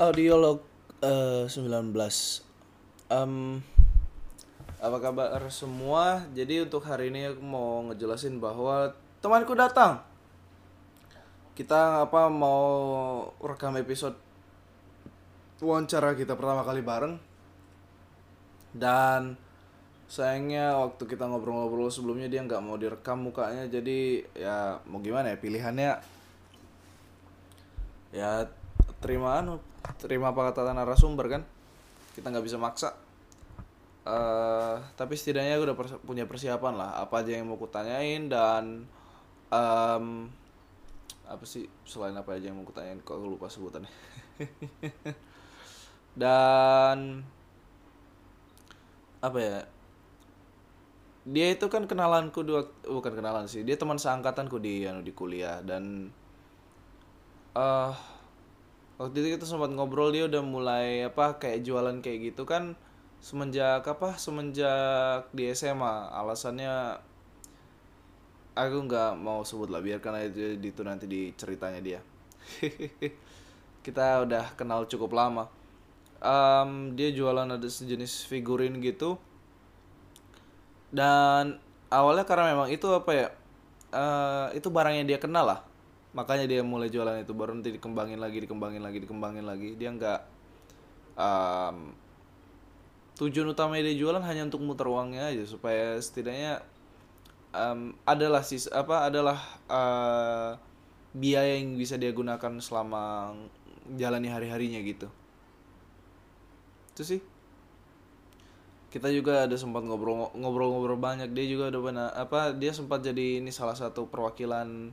Audiolog eh 19 Em, Apa kabar semua? Jadi untuk hari ini aku mau ngejelasin bahwa temanku datang. Kita apa mau rekam episode wawancara kita pertama kali bareng. Dan sayangnya waktu kita ngobrol-ngobrol sebelumnya dia nggak mau direkam mukanya. Jadi ya mau gimana ya pilihannya? Ya terima anu terima apa kata narasumber kan? Kita nggak bisa maksa. Eh tapi setidaknya aku udah pers- punya persiapan lah. Apa aja yang mau kutanyain dan em, apa sih selain apa aja yang mau kutanyain kok aku lupa sebutannya. Dan apa ya? Dia itu kan kenalanku dua bukan kenalan sih. Dia teman seangkatanku di anu di kuliah dan eh waktu itu kita sempat ngobrol dia udah mulai apa kayak jualan kayak gitu kan semenjak apa semenjak di SMA alasannya aku nggak mau sebut lah biarkan aja itu nanti di ceritanya dia. Kita udah kenal cukup lama. Em, dia jualan ada sejenis figurin gitu. Dan awalnya karena memang itu apa ya eh itu barang yang dia kenal lah makanya dia mulai jualan itu baru nanti dikembangin lagi dikembangin lagi dikembangin lagi. Dia nggak em, tujuan utamanya dia jualan hanya untuk muter uangnya aja supaya setidaknya em, adalah sis apa adalah eh, biaya yang bisa dia gunakan selama jalani hari harinya gitu. Itu sih. Kita juga ada sempat ngobrol ngobrol-ngobrol banyak. Dia juga udah pernah apa dia sempat jadi ini salah satu perwakilan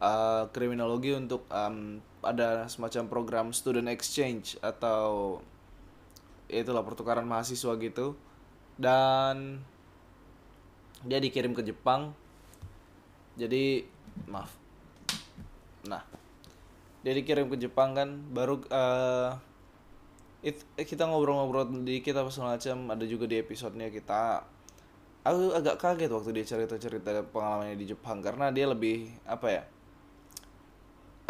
uh, kriminologi untuk um, ada semacam program student exchange atau itulah pertukaran mahasiswa gitu. Dan dia dikirim ke Jepang. Jadi maaf. Nah dia dikirim ke Jepang kan baru uh, it- kita ngobrol-ngobrol dikit apa segala macam ada juga di episodenya kita. Aku agak kaget waktu dia cerita-cerita pengalamannya di Jepang karena dia lebih apa ya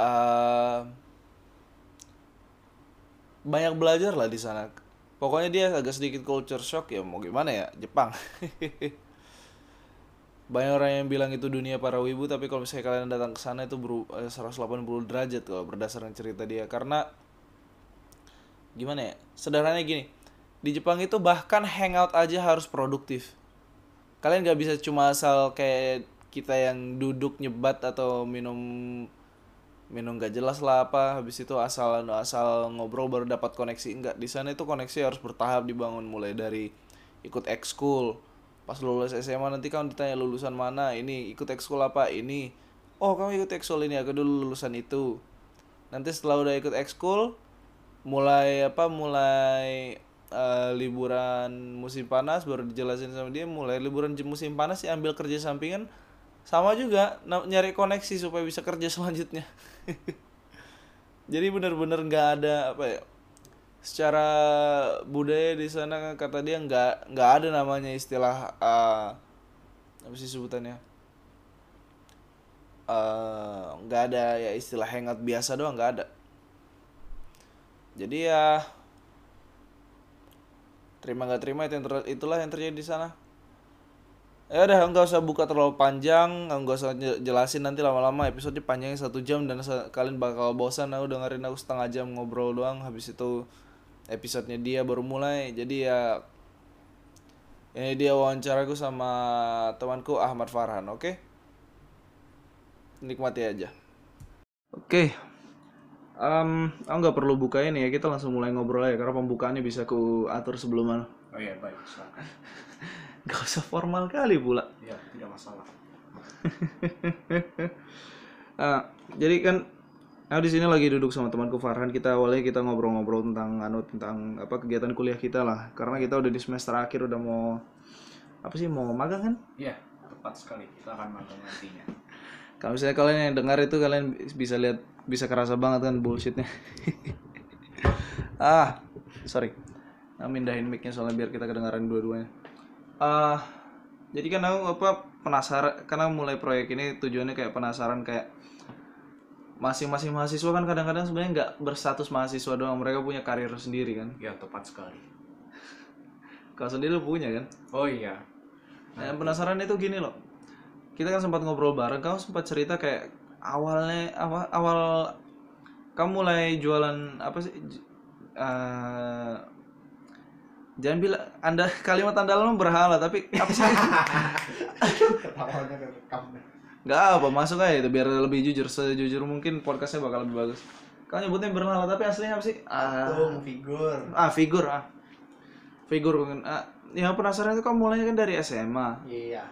eh, banyak belajar lah di sana. Pokoknya dia agak sedikit culture shock ya mau gimana ya Jepang. Banyak orang yang bilang itu dunia para wibu tapi kalau misalnya kalian datang ke sana itu beru- eh, 180 derajat kalau berdasarkan cerita dia. Karena gimana ya sederhananya gini di Jepang itu bahkan hangout aja harus produktif. Kalian gak bisa cuma asal kayak kita yang duduk nyebat atau minum minum gak jelas lah apa habis itu asal asal ngobrol baru dapat koneksi. Enggak di sana itu koneksi harus bertahap dibangun mulai dari ikut ekskul pas lulus SMA nanti kamu ditanya lulusan mana ini ikut ekskul apa ini. Oh kamu ikut ekskul ini aku dulu lulusan itu. Nanti setelah udah ikut ekskul mulai apa mulai eh, liburan musim panas baru dijelasin sama dia mulai liburan musim panas sih ambil kerja sampingan sama juga nyari koneksi supaya bisa kerja selanjutnya. Jadi bener-bener nggak ada apa ya secara budaya di sana kata dia nggak nggak ada namanya istilah eh, apa sih sebutannya? Eh, nggak ada ya istilah hangout biasa doang nggak ada. Jadi ya terima nggak terima itu yang ter- itulah yang terjadi di sana ya udah nggak usah buka terlalu panjang nggak usah je- jelasin nanti lama-lama episodenya panjangnya satu jam dan kalian bakal bosan. Aku dengerin aku setengah jam ngobrol doang habis itu episodenya dia baru mulai. Jadi ya ini dia wawancaraku sama temanku Ahmad Farhan oke? Nikmati aja. Oke. Em, aku nggak perlu buka ini ya kita langsung mulai ngobrol aja karena pembukaannya bisa ku atur sebelum Oh iya baik, silakan. Gak usah formal kali pula. Iya, tidak masalah. Ah, jadi kan aku di sini lagi duduk sama temanku Farhan. Kita awalnya kita ngobrol-ngobrol tentang anu tentang apa kegiatan kuliah kita lah. Karena kita udah di semester akhir udah mau apa sih mau magang kan? Iya, tepat sekali. Kita akan magang nantinya. Kalau misalnya kalian yang dengar itu kalian bisa lihat bisa kerasa banget kan bullshitnya. ah, sorry. Nah, mindahin mic-nya soalnya biar kita kedengaran dua-duanya. Ah, jadi kan aku apa penasaran karena mulai proyek ini tujuannya kayak penasaran kayak masing-masing mahasiswa kan kadang-kadang sebenarnya nggak berstatus mahasiswa doang mereka punya karir sendiri kan Ya tepat sekali. kau sendiri lu punya kan Oh iya. Nah, yang penasaran itu gini loh. Kita kan sempat ngobrol bareng, kamu sempat cerita kayak awalnya awal awal kamu mulai jualan apa sih? Eh, jangan bilang Anda kalimat Anda lu berhala, tapi apa sih? Ketawanya. Nggak apa, masuk aja itu biar lebih jujur, sejujur mungkin podcastnya bakal lebih bagus. Kamu nyebutnya berhala, tapi aslinya apa sih? Ah, Patung, figur. ah figur ah. Figur mungkin. Ah, yang penasaran itu kamu mulainya kan dari SMA. Iya.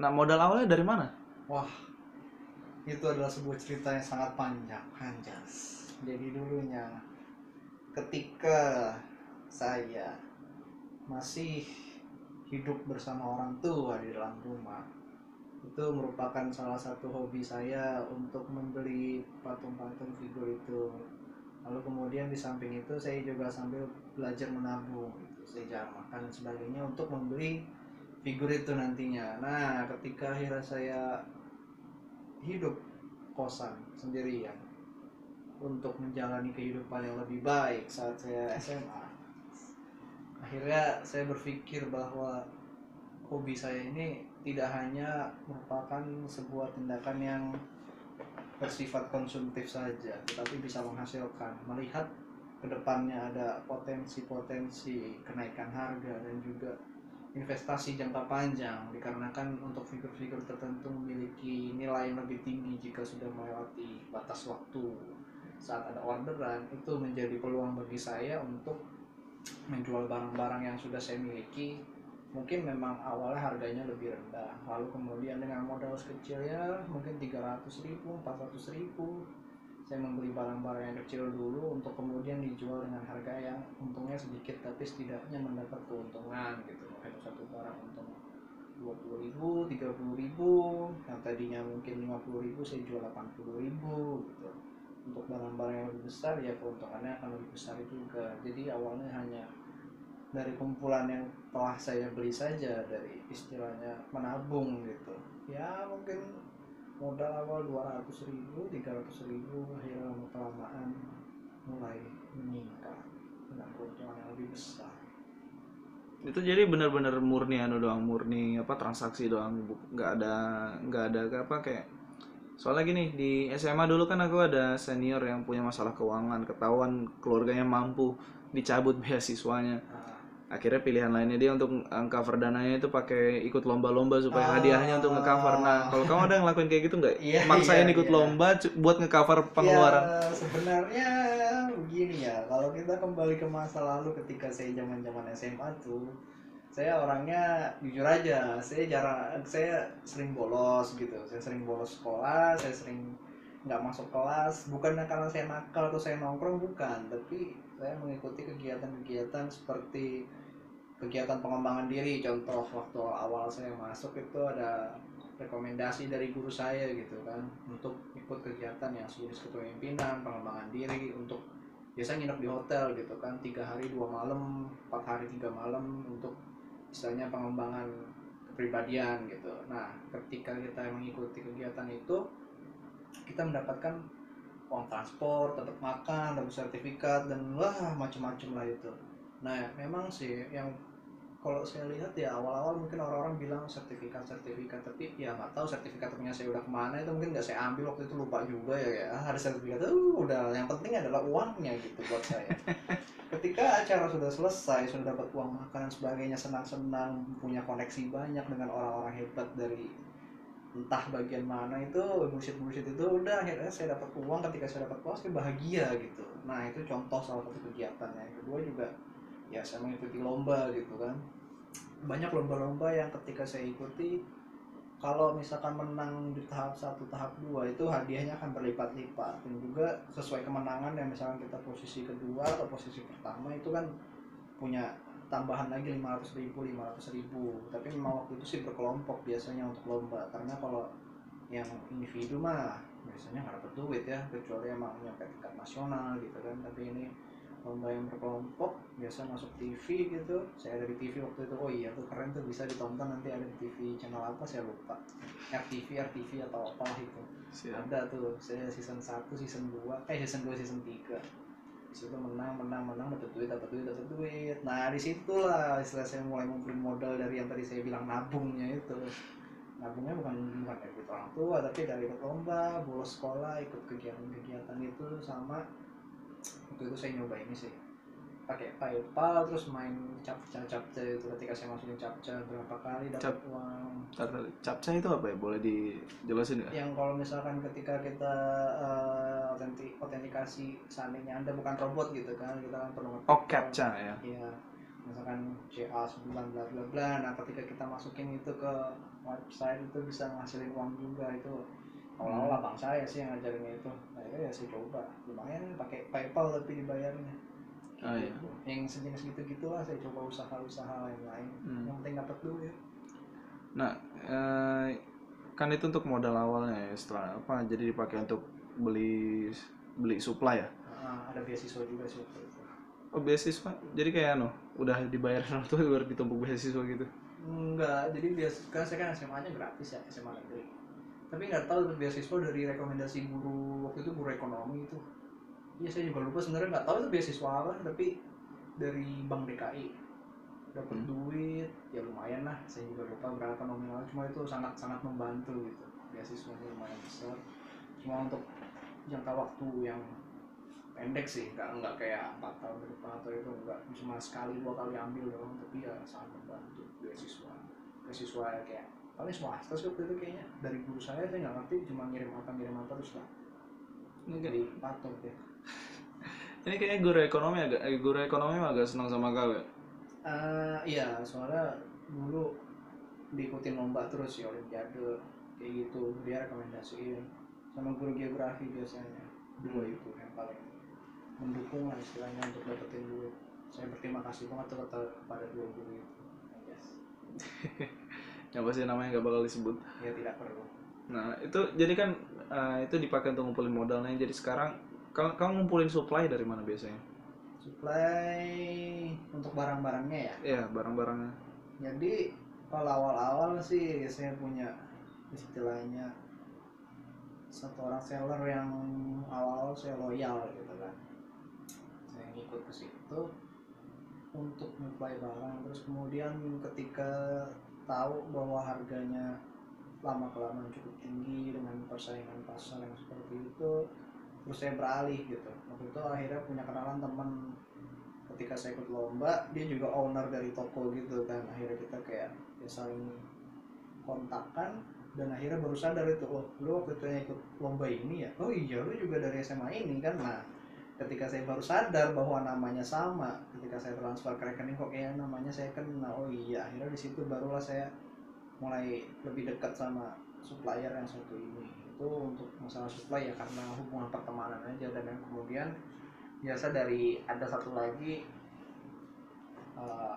Nah, modal awalnya dari mana? Wah, itu adalah sebuah cerita yang sangat panjang, Anjas. Jadi dulunya, ketika saya masih hidup bersama orang tua di dalam rumah, itu merupakan salah satu hobi saya untuk membeli patung-patung figur itu. Lalu kemudian di samping itu saya juga sambil belajar menabung, gitu. saya makan dan sebagainya untuk membeli figur itu nantinya. Nah, ketika akhirnya saya hidup kosan sendirian untuk menjalani kehidupan yang lebih baik saat saya SMA, akhirnya saya berpikir bahwa hobi saya ini tidak hanya merupakan sebuah tindakan yang bersifat konsumtif saja, tetapi bisa menghasilkan. Melihat ke depannya ada potensi-potensi kenaikan harga dan juga investasi jangka panjang dikarenakan untuk figur-figur tertentu memiliki nilai yang lebih tinggi jika sudah melewati batas waktu saat ada orderan itu menjadi peluang bagi saya untuk menjual barang-barang yang sudah saya miliki mungkin memang awalnya harganya lebih rendah. Lalu kemudian dengan modal sekecilnya mungkin 300 ribu 400 ribu saya membeli barang-barang yang kecil dulu untuk kemudian dijual dengan harga yang untungnya sedikit tapi setidaknya mendapat keuntungan gitu. Kayak satu barang untung 20 ribu, 30 ribu yang tadinya mungkin 50 ribu saya jual 80 ribu gitu untuk barang-barang yang lebih besar ya keuntungannya akan lebih besar juga. Jadi awalnya hanya dari kumpulan yang telah saya beli saja dari istilahnya menabung gitu. Ya mungkin modal awal 200 ribu 300 ribu akhirnya lama kelamaan mulai meningkat dengan keuntungan yang lebih besar. Itu jadi benar-benar murni anu doang murni apa transaksi doang nggak ada nggak ada apa kayak soalnya gini di SMA dulu kan aku ada senior yang punya masalah keuangan ketahuan keluarganya mampu dicabut beasiswanya akhirnya pilihan lainnya dia untuk cover dananya itu pakai ikut lomba-lomba supaya Ah. hadiahnya untuk ngecover nah kalau kamu ada yang ngelakuin kayak gitu nggak Iya, maksain iya, ikut iya. lomba buat ngecover pengeluaran Ya, sebenarnya begini ya, kalau kita kembali ke masa lalu ketika saya zaman-zaman SMA tuh, saya orangnya jujur aja, saya jarang, saya sering bolos gitu, saya sering bolos sekolah, saya sering nggak masuk kelas, bukannya karena saya nakal atau saya nongkrong bukan, tapi saya mengikuti kegiatan-kegiatan seperti kegiatan pengembangan diri, contoh waktu awal saya masuk itu ada rekomendasi dari guru saya gitu kan untuk ikut kegiatan yang sejenis kepemimpinan pengembangan diri untuk biasa nginep di hotel gitu kan tiga hari dua malam empat hari tiga malam untuk istilahnya pengembangan kepribadian gitu. Nah ketika kita mengikuti kegiatan itu kita mendapatkan uang transport dapat makan dapat sertifikat dan wah macam-macam lah itu. Nah memang sih yang kalau saya lihat ya awal-awal mungkin orang-orang bilang sertifikat sertifikat tapi ya nggak tahu sertifikat punya saya udah ke mana itu mungkin nggak saya ambil waktu itu lupa juga ya ya. Ada sertifikat uh, udah. Yang penting adalah uangnya gitu buat saya. Ketika acara sudah selesai sudah dapat uang makan dan sebagainya senang-senang punya koneksi banyak dengan orang-orang hebat dari entah bagian mana itu bullshit-bullshit itu udah akhirnya saya dapat uang ketika saya dapat uang saya bahagia gitu. Nah itu contoh salah satu kegiatannya. Yang kedua juga ya saya mengikuti lomba gitu kan. Banyak lomba-lomba yang ketika saya ikuti kalau misalkan menang di tahap satu tahap dua itu hadiahnya akan berlipat-lipat. Dan juga sesuai kemenangan yang misalkan kita posisi kedua atau posisi pertama itu kan punya tambahan lagi 500 ribu 500 ribu. Tapi memang waktu itu sih berkelompok biasanya untuk lomba. Karena kalau yang individu mah biasanya nggak dapat duit ya kecuali emang nyampe tingkat nasional gitu kan. Tapi ini lomba yang berkelompok biasa masuk TV gitu. Saya dari TV waktu itu oh iya tuh keren tuh bisa ditonton nanti ada di TV channel apa saya lupa. RTV RTV atau apa itu Siap. ada tuh saya season 1 season 2 eh season 2 season 3 di situ menang menang menang dapat duit dapat duit dapat duit. Nah di situlah istilah saya mulai ngumpulin modal dari yang tadi saya bilang nabungnya itu. Nabungnya bukan bukan dari orang tua tapi dari ikut lomba bolos sekolah ikut kegiatan-kegiatan itu sama waktu itu saya nyoba ini sih. Pakai PayPal terus main capca capca itu ketika saya masukin capca berapa kali dapat Cap- uang. Capca itu apa ya? Boleh dijelasin nggak? Yang kalau misalkan ketika kita eh, otentik otentikasi seandainya anda bukan robot gitu kan kita kan perlu oh captcha ya. Iya, misalkan CA 9 bla bla bla. Nah, ketika kita masukin itu ke website itu bisa ngasilin uang juga. Itu. Awal-awal abang saya sih yang ngajarinnya itu. Nah, itu ya saya coba. Lumayan pakai PayPal tapi dibayarnya. Oh, iya. Gitu. Yang sejenis gitu-gitu lah saya coba usaha-usaha lain-lain. Hmm. Yang penting dapat duit. nah eh, kan itu untuk modal awalnya ya setelah apa jadi dipakai untuk beli beli supply ya Nah, ada beasiswa juga sih waktu itu. oh beasiswa jadi kayak anu udah dibayar orang tua baru ditumpuk beasiswa gitu Enggak, jadi biasa kan saya kan SMA-nya gratis ya, SMA negeri. Tapi nggak tahu itu beasiswa dari rekomendasi guru waktu itu guru ekonomi itu. Iya saya juga lupa sebenarnya nggak tahu itu beasiswa apa, tapi dari Bank DKI dapat Hmm. duit, ya lumayan lah. Saya juga lupa berapa nominal, cuma itu sangat sangat membantu gitu. Beasiswanya lumayan besar. Cuma untuk jangka waktu yang pendek sih, nggak nggak kayak empat tahun ke depan atau itu nggak cuma sekali dua kali ambil doang, tapi ya sangat membantu beasiswa beasiswa ya kayak paling swasta sih waktu itu kayaknya. Dari guru saya saya nggak ngerti cuma ngirim apa ngirim apa terus lah. Kayak- patok ya. Ini kayaknya guru ekonomi agak eh, guru ekonomi agak senang sama kau ya? Eh, iya soalnya dulu diikutin lomba terus ya olimpiade kayak gitu. Dia rekomendasiin. Sama guru geografi biasanya. Dua itu yang paling mendukung lah istilahnya untuk dapetin duit. Saya berterima kasih banget kepada dua guru itu. yes. yang pasti namanya nggak bakal disebut. Ya tidak perlu. Nah itu jadi kan eh, itu dipakai untuk ngumpulin modalnya. Jadi sekarang kamu, kamu ngumpulin supply dari mana biasanya? Supply untuk barang-barangnya ya? Iya barang-barangnya. Jadi kalau awal-awal sih saya punya istilahnya satu orang seller yang awal-awal saya loyal gitu kan. Saya ngikut ke situ untuk supply barang. Terus kemudian ketika tahu bahwa harganya lama kelamaan cukup tinggi dengan persaingan pasar yang seperti itu terus saya beralih gitu. Waktu itu akhirnya punya kenalan teman ketika saya ikut lomba dia juga owner dari toko gitu kan. Akhirnya kita kayak ya saling kontakkan dan akhirnya baru sadar itu oh lu waktu itu ikut lomba ini ya? Oh iya lu juga dari SMA ini kan? Nah ketika saya baru sadar bahwa namanya sama ketika saya transfer ke rekening kok kayak namanya saya kenal. Oh iya akhirnya di situ barulah saya mulai lebih dekat sama supplier yang satu ini. Itu untuk masalah supply ya karena hubungan pertemanan aja. Dan yang kemudian biasa dari ada satu lagi eh,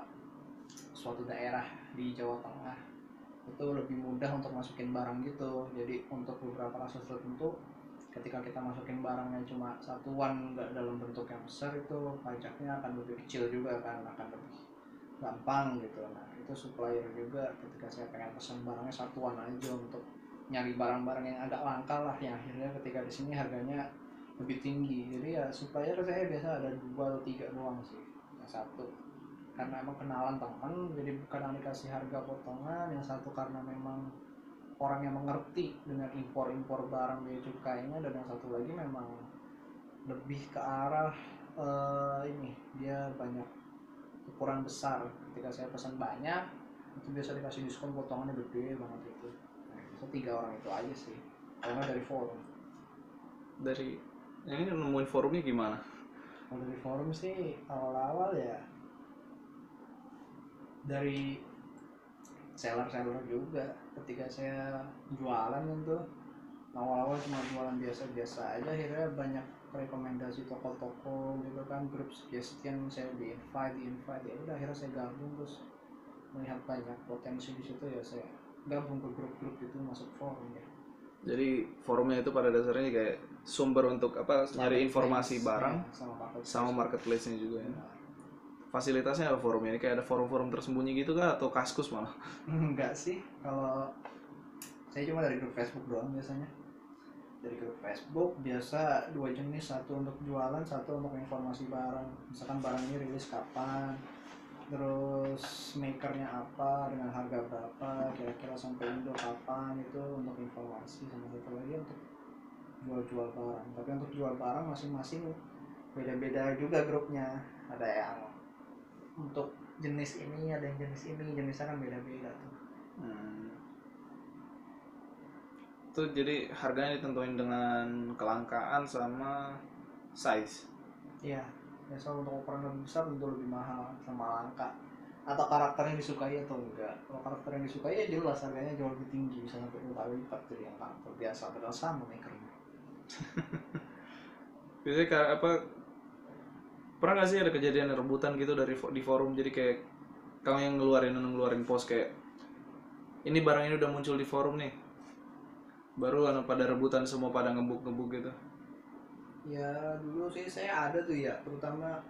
suatu daerah di Jawa Tengah itu lebih mudah untuk masukin barang gitu. Jadi untuk beberapa kasus tertentu ketika kita masukin barang yang cuma satuan nggak dalam bentuk yang besar itu pajaknya akan lebih kecil juga kan akan lebih gampang gitu. Nah itu supplier juga ketika saya pengen pesan barangnya satuan aja untuk nyari barang-barang yang agak langka lah yang akhirnya ketika di sini harganya lebih tinggi. Jadi ya supplier saya biasa ada dua atau tiga doang sih yang satu. Karena emang kenalan teman jadi bukan dikasih harga potongan yang satu karena memang orang yang mengerti dengan impor-impor barang bea cukainya dan yang satu lagi memang lebih ke arah eh, ini dia banyak ukuran besar. Ketika saya pesan banyak itu biasa dikasih diskon potongannya gede banget itu. Nah, itu tiga orang itu aja sih. Nggak dari forum. Dari yang ini nemuin forumnya gimana? Kalau dari forum sih awal-awal ya dari seller-seller juga ketika saya jualan tuh awal-awal cuma jualan biasa-biasa aja akhirnya banyak rekomendasi toko-toko gitu kan grup suggestion saya di invite di invite ya udah akhirnya saya gabung terus melihat banyak potensi di situ ya saya gabung ke grup-grup itu masuk forum ya Jadi forumnya itu pada dasarnya kayak sumber untuk apa nyari informasi barang Ya, sama marketplace. marketplace-nya juga ya. Nah, Fasilitasnya apa forumnya ini kayak ada forum-forum tersembunyi gitu kah atau kaskus malah? Enggak sih, kalau saya cuma dari grup Facebook doang biasanya. Dari grup Facebook biasa dua jenis, satu untuk jualan, satu untuk informasi barang. Misalkan barang ini rilis kapan, terus makernya apa, dengan harga berapa, kira-kira sampai Indo kapan itu untuk informasi sama satu lagi untuk jual-jual barang. Tapi untuk jual barang masing-masing beda-beda juga grupnya. Ada yang untuk jenis ini, ada yang jenis ini, jenisnya kan beda-beda tuh. Hmm. Itu jadi harganya ditentuin dengan kelangkaan sama size. Iya, biasa untuk ukuran lebih besar tentu lebih mahal sama langka atau karakter yang disukai atau enggak. Kalau karakter yang disukai ya jelas harganya jauh lebih tinggi, bisa sampai dua kali lipat dari yang karakter biasa padahal sama makernya. Biasanya apa pernah gak sih ada kejadian rebutan gitu dari di forum? Jadi kayak kamu yang ngeluarin ngeluarin post kayak ini barang ini udah muncul di forum nih. Baru anu pada rebutan semua pada ngebuk-ngebuk gitu. Ya dulu sih saya ada tuh ya, terutama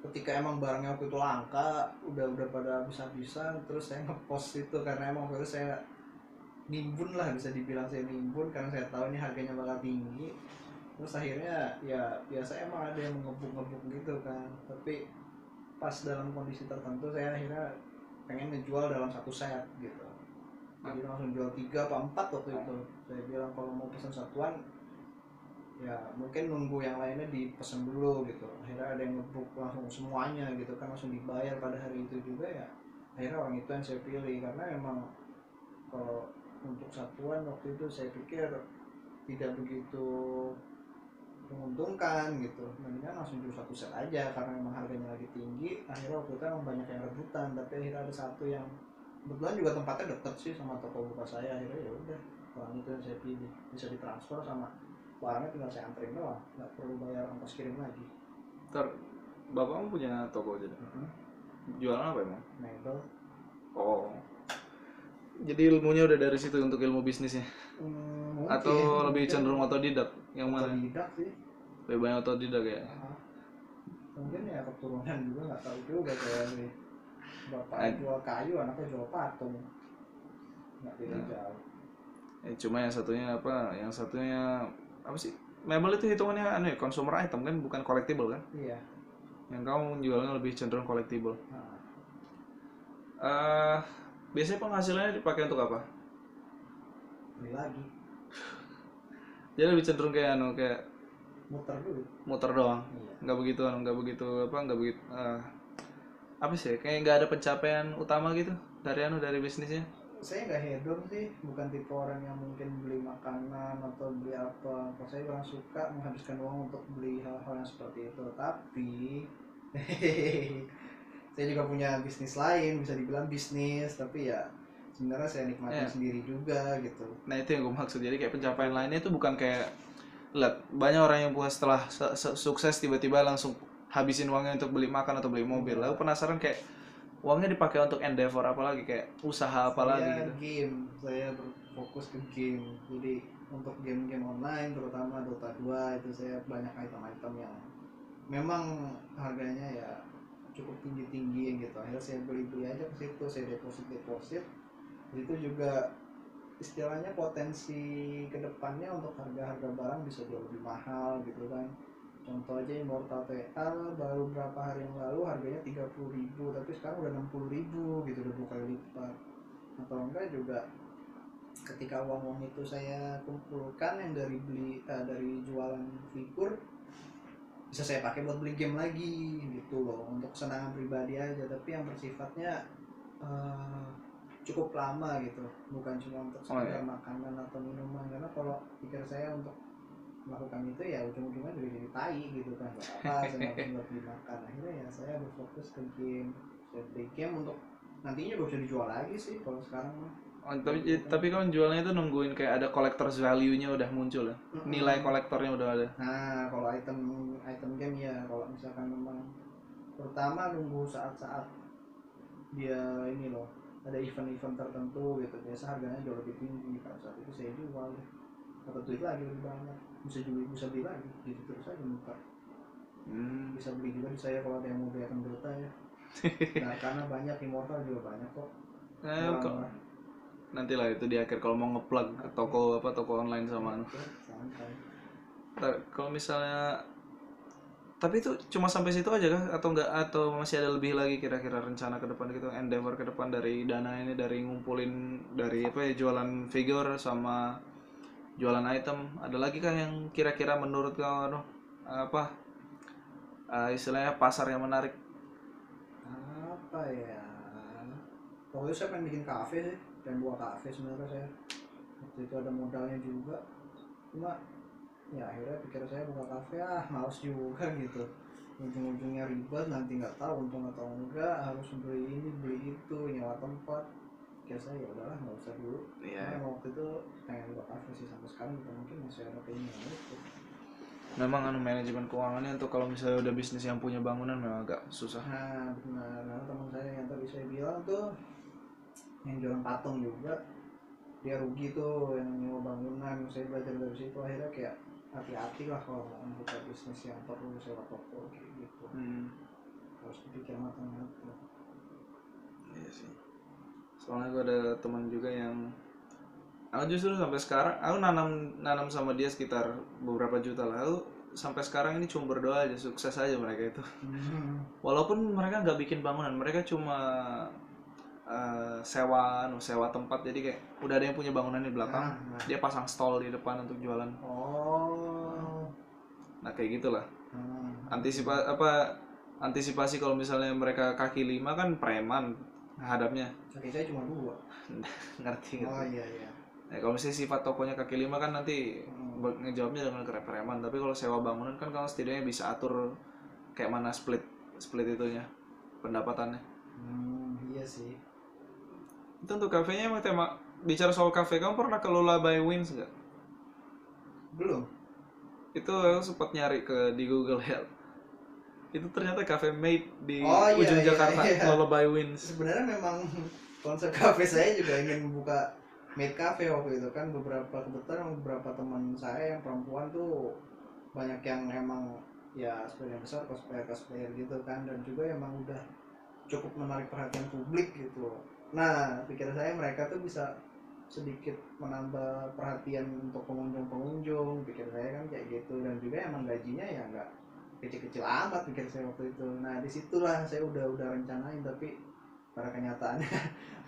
ketika emang barangnya waktu itu langka, udah udah pada bisa-bisa, terus saya ngepost itu karena emang waktu saya nimbun lah bisa dibilang saya nimbun karena saya tahu ini harganya bakal tinggi. Terus akhirnya ya biasa emang ada yang ngebuk-ngebuk gitu kan, tapi pas dalam kondisi tertentu saya akhirnya pengen ngejual dalam satu set gitu. Jadi langsung jual tiga apa empat waktu itu. Saya bilang kalau mau pesan satuan ya mungkin nunggu yang lainnya dipesan dulu gitu akhirnya ada yang ngebuk langsung semuanya gitu kan langsung dibayar pada hari itu juga ya akhirnya orang itu yang saya pilih karena emang kalau untuk satuan waktu itu saya pikir tidak begitu menguntungkan gitu. Mendingan langsung jual satu set aja karena emang harganya lagi tinggi. Akhirnya waktu itu emang banyak yang rebutan tapi akhirnya ada satu yang kebetulan juga tempatnya deket sih sama toko buka saya. Akhirnya ya udah orang itu yang saya pilih. Bisa ditransfer sama barangnya tinggal saya anterin doang. Nggak perlu bayar ongkos kirim lagi. Ntar bapakmu punya toko jadi jualan apa emang? Mebel. Oh. Jadi ilmunya udah dari situ untuk ilmu bisnisnya? Hmm, atau lebih cenderung otodidak? Yang mana? Tidak sih lebih banyak otodidak ya? Ah. mungkin ya keturunan juga nggak tahu juga kayak nih bapak Eh. jual kayu anaknya jual patung. Nggak beda Ya. jauh. Eh, cuma yang satunya apa? Yang satunya apa sih? Mebel itu hitungannya anu ya consumer item kan bukan collectible kan? Iya. Yang kamu jualnya lebih cenderung collectible. Nah, eh biasanya penghasilannya dipakai untuk apa? Beli lagi. Jadi lebih cenderung kayak anu kayak muter dulu. Muter doang. Iya. Nggak begitu nggak begitu apa nggak begitu eh, apa sih kayak nggak ada pencapaian utama gitu dari anu dari bisnisnya? Saya nggak hedon sih bukan tipe orang yang mungkin beli makanan atau beli apa. Kalau saya kurang suka menghabiskan uang untuk beli hal-hal yang seperti itu. Tapi saya juga punya bisnis lain bisa dibilang bisnis. Tapi ya sebenarnya saya nikmatin Ya. sendiri juga gitu. Nah itu yang gue maksud. Jadi kayak pencapaian lainnya itu bukan kayak lihat banyak orang yang puas setelah se- se- sukses tiba-tiba langsung habisin uangnya untuk beli makan atau beli mobil. Lalu penasaran kayak uangnya dipakai untuk endeavor apa lagi kayak usaha apa lagi saya gitu. game. Saya berfokus ke game. Jadi untuk game-game online terutama Dota 2 itu saya banyak item-item yang memang harganya ya cukup tinggi-tinggi gitu. Akhirnya saya beli-beli aja ke situ saya deposit-deposit. Itu juga istilahnya potensi ke depannya untuk harga-harga barang bisa jauh lebih mahal gitu kan. Contoh aja Immortal TL baru berapa hari yang lalu harganya 30.000 ribu tapi sekarang udah 60.000 ribu gitu udah kali lipat. Atau enggak juga ketika uang-uang itu saya kumpulkan yang dari beli eh, dari jualan figur bisa saya pakai buat beli game lagi gitu loh untuk kesenangan pribadi aja. Tapi yang bersifatnya eh, cukup lama gitu. Bukan cuma untuk Oh, sekedar iya. makanan atau minuman. Karena kalau pikir saya untuk melakukan itu ya ujung-ujungnya juga jadi tai gitu kan. Gak apa saya nggak makan akhirnya ya saya berfokus ke game. Saya beli game untuk nantinya juga bisa dijual lagi sih kalau sekarang mah. Oh, tapi tapi kan jualnya itu nungguin kayak ada collector's value-nya udah muncul ya? Nilai kolektornya udah ada. Nah, kalau item item game ya, kalau misalkan memang pertama nunggu saat-saat dia ini loh ada event-event tertentu gitu biasa harganya jauh lebih tinggi pada saat itu saya jual dapat duit lagi lebih banyak. Bisa juga bisa beli lagi. Gitu terus aja muka Hmm. bisa beli juga di saya kalau ada yang mau beli Dota ya. Nah, karena banyak immortal juga banyak kok. Eh, kok- nanti lah itu di akhir kalau mau ngeplug toko apa toko online sama anu. kalau misalnya tapi itu cuma sampai situ aja kah? Atau enggak atau masih ada lebih lagi kira-kira rencana ke depan gitu? Endeavor ke depan dari dana ini dari ngumpulin dari apa ya jualan figure sama jualan item. Ada lagi kah yang kira-kira menurut kau anu, apa eh, istilahnya pasar yang menarik? Apa ya? Waktu saya pengen bikin kafe sih. Pengen buka kafe sebenarnya saya. Waktu itu ada modalnya juga. Cuma ya akhirnya pikir saya buka kafe ah males juga gitu. Ujung-ujungnya ribet nanti nggak tahu untung atau enggak harus beli ini beli itu nyewa tempat. Pikir saya ya udahlah nggak usah dulu. Iya. Karena waktu itu pengen buka kafe sih sampai sekarang juga mungkin masih ada keinginan itu. Memang anu manajemen keuangannya untuk kalau misalnya udah bisnis yang punya bangunan memang agak susah. Nah, benar. Karena teman saya yang tadi saya bilang tuh yang jualan patung juga dia rugi tuh yang nyewa bangunan. Saya belajar dari situ akhirnya kayak hati-hati lah kalau mau membuka bisnis yang perlu sewa toko kayak gitu hmm. harus dipikir matang-matang Iya sih. Soalnya gue ada teman juga yang aku justru sampai sekarang aku nanam nanam sama dia sekitar beberapa juta lah. Aku sampai sekarang ini cuma berdoa aja sukses aja mereka itu. Walaupun mereka nggak bikin bangunan, mereka cuma eh, sewa anu, sewa tempat jadi kayak udah ada yang punya bangunan di belakang, Nah, nah. dia pasang stall di depan untuk jualan. oh Nah, kayak gitulah. hmm. Antisipa apa antisipasi kalau misalnya mereka kaki lima kan preman hadapnya kaki saya cuma dua ngerti gitu. oh iya iya Ya, kalau misalnya sifat tokonya kaki lima kan nanti Hmm. ngejawabnya dengan kerepreman. Tapi kalau sewa bangunan kan kalau setidaknya bisa atur kayak mana split split itunya pendapatannya. hmm, iya sih Itu untuk kafenya emang tema bicara soal kafe kamu pernah ke Lola by Wins nggak? belum Itu aku sempat nyari ke di Google Health. Itu ternyata cafe made di Oh, iya, ujung iya, Jakarta iya. Lola by Wins. sebenarnya memang konsep kafe saya juga ingin membuka made cafe waktu itu kan beberapa kebetulan beberapa teman saya yang perempuan tuh banyak yang emang ya sebagian besar cosplayer cosplayer gitu kan dan juga emang udah cukup menarik perhatian publik gitu nah pikir saya mereka tuh bisa sedikit menambah perhatian untuk pengunjung-pengunjung pikir saya kan kayak gitu. Dan juga emang gajinya ya nggak kecil-kecil amat pikir saya waktu itu. Nah di situlah saya udah udah rencanain tapi pada kenyataannya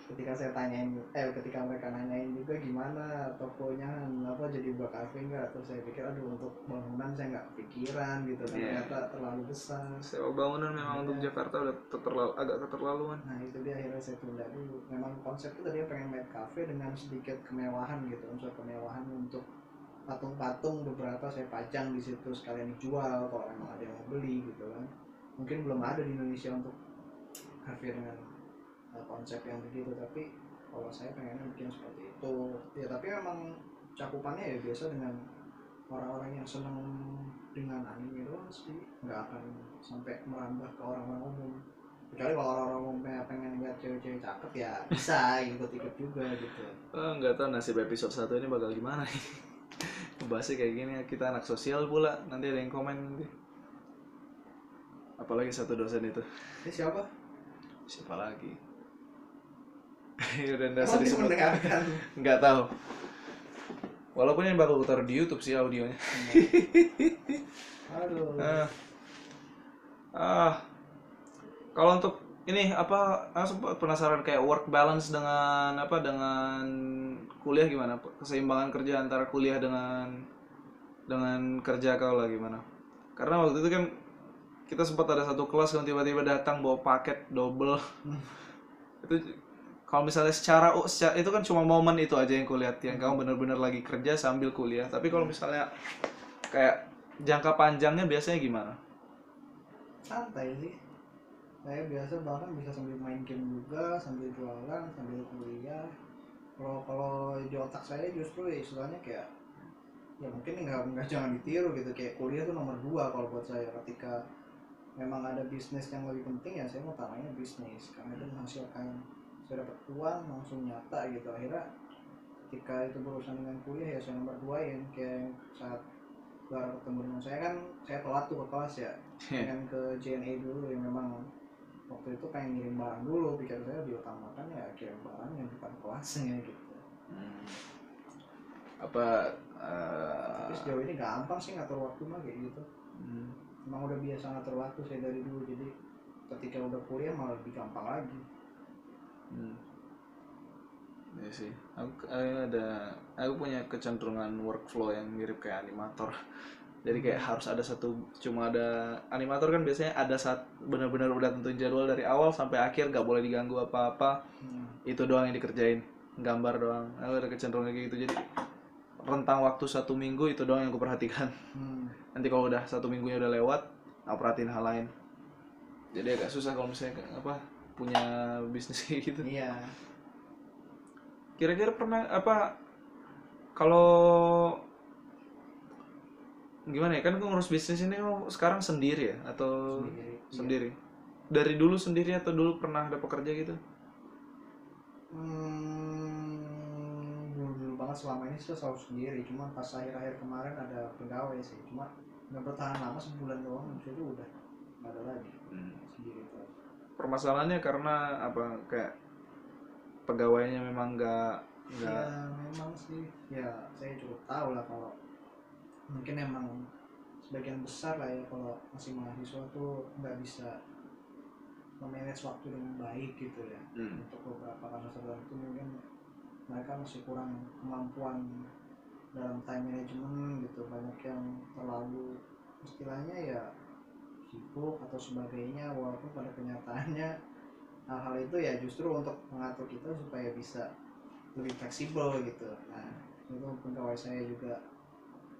ketika saya tanyain eh ketika mereka nanyain juga gimana tokonya apa jadi buat kafe enggak terus saya pikir aduh untuk bangunan saya nggak kepikiran gitu Iya. ternyata terlalu besar Sewa bangunan memang untuk Iya. Jakarta udah terlalu agak keterlaluan. nah itu dia akhirnya saya tunda dulu memang konsep itu tadi pengen main cafe dengan sedikit kemewahan gitu unsur kemewahan untuk patung-patung beberapa saya pajang di situ sekalian dijual kalau memang ada yang mau beli gitu kan mungkin belum ada di Indonesia untuk cafe dengan konsep yang begitu tapi kalau saya pengennya bikin seperti itu ya tapi memang cakupannya ya biasa dengan orang-orang yang senang dengan anime doang sih nggak akan sampai merambah ke orang-orang umum kecuali kalau orang-orang umumnya pengen lihat cewek-cewek cakep ya bisa ikut-ikut juga gitu Oh, nggak tahu nasib episode satu ini bakal gimana nih. Bahasnya kayak gini kita anak sosial pula, nanti ada yang komen nanti. Apalagi satu dosen itu. ini siapa? Siapa lagi? Emang usah dia disebut. mendengarkan Nggak tahu. Walaupun ini bakal taruh di YouTube sih audionya. aduh Ah. Ah. Kalau untuk ini apa aku sempat penasaran kayak work balance dengan apa dengan kuliah gimana? Keseimbangan kerja antara kuliah dengan dengan kerja kau lah gimana? Karena waktu itu kan kita sempat ada satu kelas yang tiba-tiba datang bawa paket double. itu kalau misalnya secara, oh, secara itu kan cuma momen itu aja yang kulihat yang kamu benar-benar lagi kerja sambil kuliah. Tapi kalau misalnya kayak jangka panjangnya biasanya gimana? santai sih. Saya biasa bahkan bisa sambil main game juga sambil jualan sambil kuliah. Kalau kalau di otak saya justru ya istilahnya kayak ya mungkin nggak nggak jangan ditiru gitu. Kayak kuliah tuh nomor dua kalau buat saya. Ketika memang ada bisnis yang lebih penting ya saya mau tanamnya bisnis. Karena itu menghasilkan saya dapat uang langsung nyata gitu. Akhirnya ketika itu berurusan dengan kuliah ya saya nomor duain kayak saat baru ketemu dengan saya kan saya telat tuh ke kelas ya. Pengen ke JNE dulu yang memang waktu itu pengen ngirim barang dulu pikir saya diutamakan ya kirim barang yang bukan kelasnya gitu. Hmm. apa eh, tapi sejauh ini gampang sih ngatur waktu mah kayak gitu. Hmm. emang udah biasa ngatur waktu saya dari dulu jadi ketika udah kuliah malah lebih gampang lagi Hmm. Iya sih. Aku eh, ada aku punya kecenderungan workflow yang mirip kayak animator. Jadi kayak harus ada satu cuma ada animator kan biasanya ada saat benar-benar udah tentuin jadwal dari awal sampai akhir gak boleh diganggu apa-apa. hmm. Itu doang yang dikerjain. Gambar doang. Aku ada kecenderungan kayak gitu. Jadi rentang waktu satu minggu itu doang yang aku perhatikan. Hmm. Nanti kalau udah satu minggunya udah lewat, aku perhatiin hal lain. Jadi agak susah kalau misalnya apa punya bisnis kayak gitu. iya Kira-kira pernah apa kalau gimana ya kan gue ngurus bisnis ini sekarang sendiri ya atau sendiri Iya. sendiri? Dari dulu sendiri atau dulu pernah ada pekerja gitu? Hmm, dulu dulu banget selama ini saya selalu sendiri cuma pas akhir-akhir kemarin ada pegawai sih cuma nggak bertahan lama sebulan doang itu udah nggak ada lagi sendiri terus Permasalahannya karena apa kayak pegawainya memang nggak nggak ya memang sih. Ya saya cukup tahu lah kalau mungkin emang sebagian besar lah ya kalau masih mahasiswa tuh nggak bisa memanage waktu dengan baik gitu ya. Hmm. untuk beberapa kasus tertentu mungkin mereka masih kurang kemampuan dalam time management gitu. Banyak yang terlalu istilahnya ya sibuk atau sebagainya walaupun pada kenyataannya hal-hal itu ya justru untuk mengatur kita supaya bisa lebih fleksibel gitu. Nah itu pegawai saya juga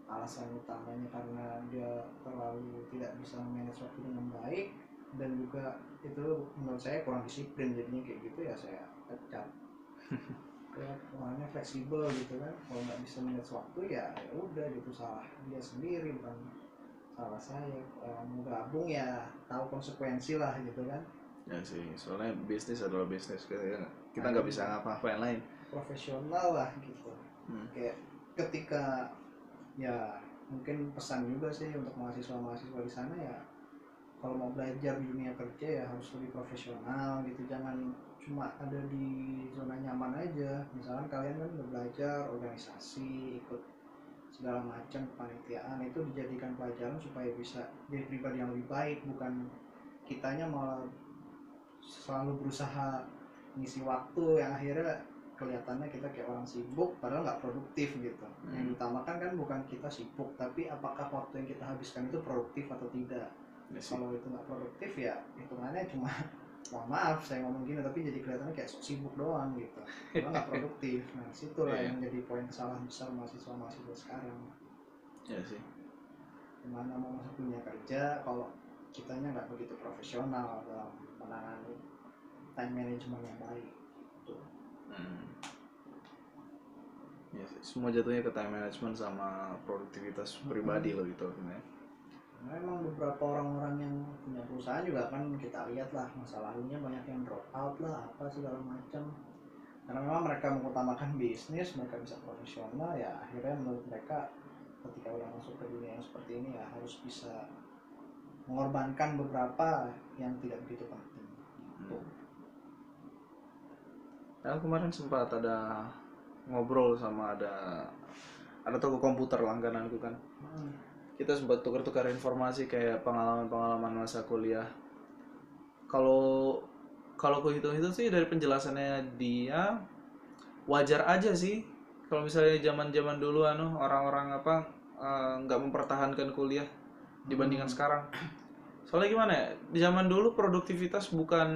alasan utamanya karena dia terlalu tidak bisa manage waktu dengan baik dan juga itu menurut saya kurang disiplin jadinya kayak gitu ya saya pecat. Ya orangnya fleksibel gitu kan kalau nggak bisa manage waktu ya ya udah gitu salah dia sendiri bukan salah saya kalau mau gabung ya tahu konsekuensi lah gitu kan. Ya sih, soalnya bisnis adalah bisnis kita kita nggak bisa ngapa-ngapain lain. profesional lah gitu. Hmm. kayak ketika ya mungkin pesan juga sih untuk mahasiswa-mahasiswa di sana ya kalau mau belajar di dunia kerja ya harus lebih profesional gitu. Jangan cuma ada di zona nyaman aja. Misalkan kalian kan udah belajar organisasi ikut segala macam kepanitiaan itu dijadikan pelajaran supaya bisa jadi pribadi yang lebih baik bukan kitanya malah selalu berusaha ngisi waktu yang akhirnya kelihatannya kita kayak orang sibuk padahal nggak produktif gitu yang Hmm. diutamakan kan bukan kita sibuk tapi apakah waktu yang kita habiskan itu produktif atau tidak Ya sih. kalau itu nggak produktif ya hitungannya cuma mohon maaf saya ngomong gini tapi jadi kelihatannya kayak sok sibuk doang gitu karena nggak produktif nah situlah Iya. yang jadi poin kesalahan besar mahasiswa mahasiswa sekarang Ya sih. gimana mau masuk dunia kerja kalau kitanya nggak begitu profesional dalam menangani time management yang baik Tuh. Hmm. Ya sih. Semua jatuhnya ke time management sama produktivitas pribadi loh gitu. sebenarnya. Karena emang beberapa orang-orang yang punya perusahaan juga kan kita lihat lah masa lalunya banyak yang drop out lah apa segala macam karena memang mereka mengutamakan bisnis mereka bisa profesional ya akhirnya menurut mereka ketika udah masuk ke dunia yang seperti ini ya harus bisa mengorbankan beberapa yang tidak begitu penting gitu. Nah, kemarin sempat ada ngobrol sama ada ada toko komputer langgananku kan. Hmm. Kita sempat tukar-tukar informasi kayak pengalaman-pengalaman masa kuliah. Kalau kalau aku hitung-hitung sih dari penjelasannya dia wajar aja sih kalau misalnya zaman-zaman dulu anu orang-orang apa eh, nggak mempertahankan kuliah dibandingkan sekarang. Soalnya gimana ya? Di zaman dulu produktivitas bukan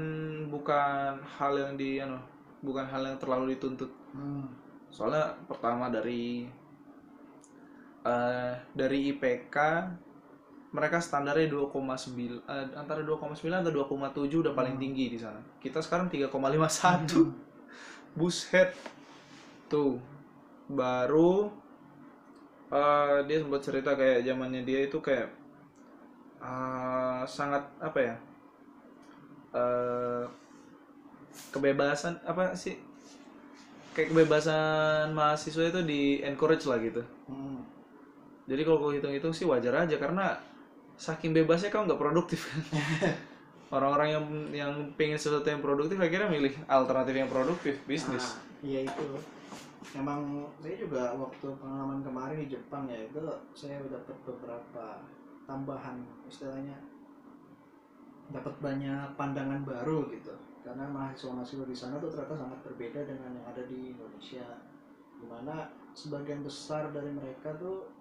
bukan hal yang di anu bukan hal yang terlalu dituntut. Hmm. Soalnya pertama dari eh dari IPK mereka standarnya 2,9 eh, antara 2,9 atau 2,7 udah paling Hmm. tinggi di sana. Kita sekarang 3,51. Buset. Tuh. Baru eh, dia sempat cerita kayak zamannya dia itu kayak eh, sangat apa ya? eh kebebasan apa sih kayak kebebasan mahasiswa itu di encourage lah gitu Hmm. Jadi kalau gue hitung-hitung sih wajar aja karena saking bebasnya kamu nggak produktif. Kan orang-orang yang yang pengen sesuatu yang produktif akhirnya milih alternatif yang produktif bisnis. Nah, iya itu. Emang saya juga waktu pengalaman kemarin di Jepang ya itu saya dapat beberapa tambahan istilahnya dapat banyak pandangan baru gitu. Karena mahasiswa-mahasiswa di sana tuh ternyata sangat berbeda dengan yang ada di Indonesia. Di mana sebagian besar dari mereka tuh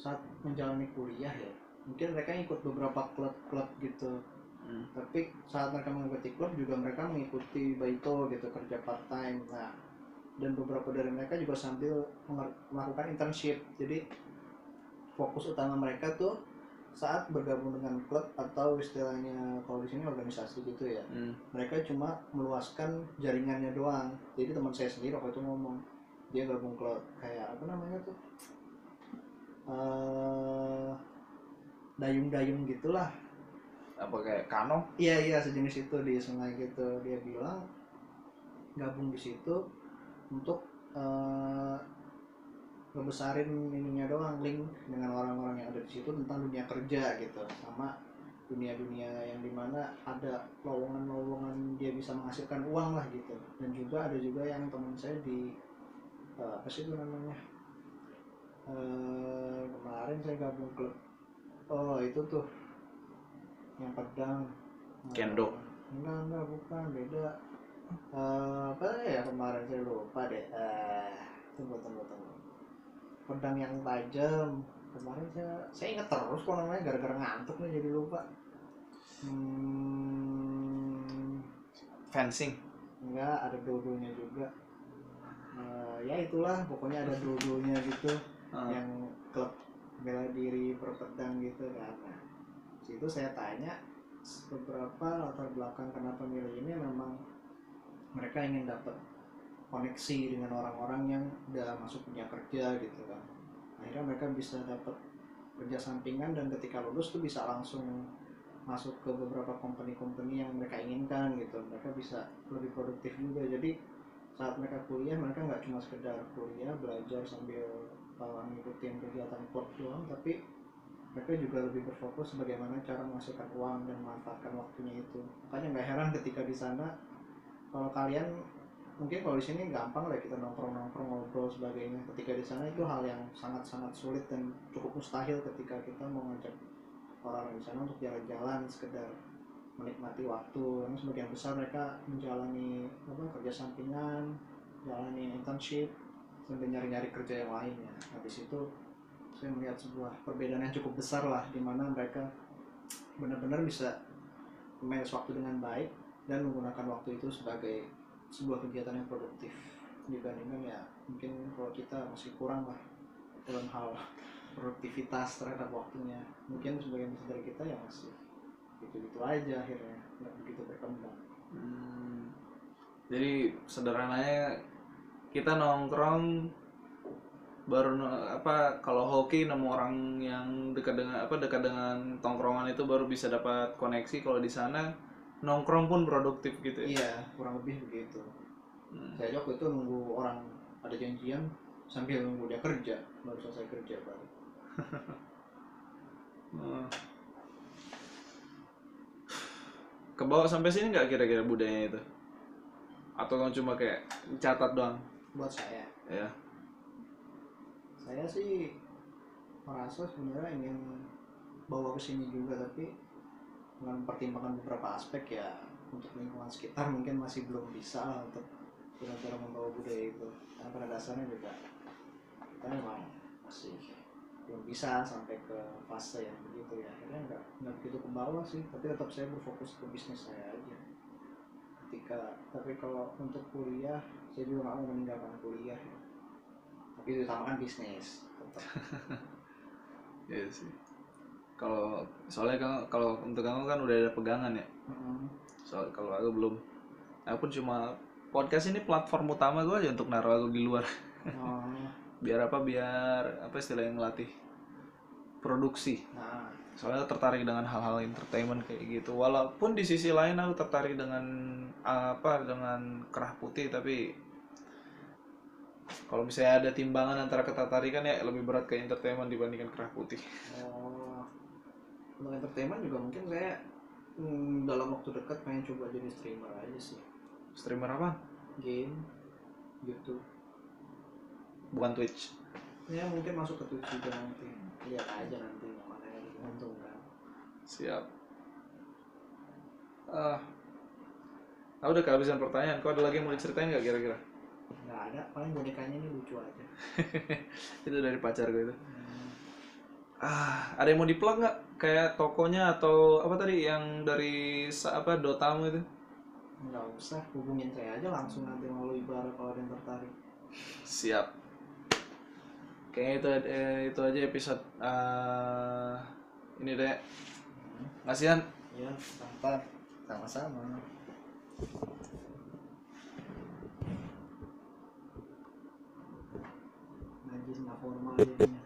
saat menjalani kuliah ya. Mungkin mereka ikut beberapa klub-klub gitu. Hmm. tapi saat mereka mengikuti klub juga mereka mengikuti baito gitu kerja part time nah dan beberapa dari mereka juga sambil melakukan internship. Jadi fokus utama mereka tuh saat bergabung dengan klub atau istilahnya kalau di sini organisasi gitu ya. Hmm. mereka cuma meluaskan jaringannya doang. Jadi teman saya sendiri waktu itu ngomong dia gabung klub kayak apa namanya tuh eh dayung-dayung gitulah. Apa kayak kano? Iya iya sejenis itu di sungai gitu. Dia bilang gabung di situ untuk eh, ngebesarin ininya doang link dengan orang-orang yang ada di situ tentang dunia kerja gitu. Sama dunia-dunia yang di mana ada lowongan-lowongan dia bisa menghasilkan uang lah gitu. Dan juga ada juga yang teman saya di eh, apa sih itu namanya Eh, kemarin saya gabung klub. Oh itu tuh. Yang pedang. Kendo. enggak enggak bukan beda. Eh, apa ya kemarin saya lupa deh. Eh, tunggu tunggu tunggu. Pedang yang tajam. Kemarin saya saya ingat terus kok namanya gara-gara ngantuk nih jadi lupa. Hmm, fencing. Enggak ada dodonya juga. Eh, ya itulah pokoknya ada dodonya gitu Ah. yang klub bela diri berpedang gitu kan. Nah situ saya tanya beberapa latar belakang kenapa milih ini? Memang mereka ingin dapat koneksi dengan orang-orang yang udah masuk dunia kerja gitu kan. Akhirnya mereka bisa dapat kerja sampingan dan ketika lulus tuh bisa langsung masuk ke beberapa company-company yang mereka inginkan gitu. Mereka bisa lebih produktif juga. Jadi saat mereka kuliah mereka nggak cuma sekedar kuliah belajar sambil uh, ngikutin kegiatan klub doang tapi mereka juga lebih berfokus bagaimana cara menghasilkan uang dan memanfaatkan waktunya itu. Makanya nggak heran ketika di sana kalau kalian mungkin kalau di sini gampang lah kita nongkrong nongkrong ngobrol sebagainya. Ketika di sana itu hal yang sangat sangat sulit dan cukup mustahil ketika kita mau ngajak orang di sana untuk jalan-jalan sekedar menikmati waktu. Karena sebagian besar mereka menjalani apa kerja sampingan jalani internship sambil nyari-nyari kerja yang lainnya habis itu saya melihat sebuah perbedaan yang cukup besar lah di mana mereka benar-benar bisa manage waktu dengan baik dan menggunakan waktu itu sebagai sebuah kegiatan yang produktif. Dibandingkan ya mungkin kalau kita masih kurang lah dalam hal produktivitas terhadap waktunya. Mungkin sebagian besar dari kita ya masih gitu-gitu aja akhirnya nggak begitu berkembang. Hmm. Jadi sederhananya kita nongkrong baru apa kalau hoki nemu orang yang dekat dengan apa dekat dengan tongkrongan itu baru bisa dapat koneksi kalau di sana nongkrong pun produktif gitu ya. iya kurang lebih begitu Hmm. saya waktu itu nunggu orang ada janjian sambil nunggu dia kerja baru selesai kerja baru Hmm. Kebawa sampai sini nggak kira-kira budayanya itu? Atau cuma kayak catat doang? Buat saya. Ya. saya sih merasa sebenarnya ingin bawa ke sini juga tapi dengan pertimbangan beberapa aspek ya untuk lingkungan sekitar mungkin masih belum bisa lah untuk benar-benar membawa budaya itu. Karena pada dasarnya juga kita memang masih belum bisa sampai ke fase yang begitu ya. Akhirnya nggak nggak begitu ke bawah sih tapi tetap saya berfokus ke bisnis saya aja ketika tapi kalau untuk kuliah saya juga nggak mau meninggalkan kuliah tapi diutamakan bisnis tetap Iya sih. Kalau soalnya kamu kalau untuk kamu kan udah ada pegangan ya. Mm-mm. Soal kalau aku belum. Aku pun cuma podcast ini platform utama gue aja untuk naruh aku di luar. Oh, Biar apa? Biar apa istilahnya ngelatih produksi. nah Soalnya tertarik dengan hal-hal entertainment kayak gitu. Walaupun di sisi lain aku tertarik dengan apa? Dengan kerah putih tapi Kalau misalnya ada timbangan antara ketertarikan ya lebih berat ke entertainment dibandingkan kerah putih. Oh, untuk entertainment juga mungkin saya hmm, dalam waktu dekat pengen coba jadi streamer aja sih. Streamer apa? Game, YouTube. Bukan Twitch. Ya mungkin masuk ke Twitch juga nanti. Lihat aja nanti yang mana yang lebih menguntungkan. Siap. Ah, ah udah kehabisan pertanyaan. Kau ada lagi yang mau diceritain nggak kira-kira? Nggak ada, paling bonekanya ini lucu aja. Itu dari pacar gue itu. Hmm, Ah, ada yang mau di-plug nggak? Kayak tokonya atau apa tadi yang dari apa Dotamu itu? nggak usah, hubungin saya aja langsung nanti melalui bar kalau ada yang tertarik. Siap. Kayaknya itu eh, itu aja episode ah, ini deh. Kasihan. Ya, mantap. Sama-sama. Najis nggak formal jadinya.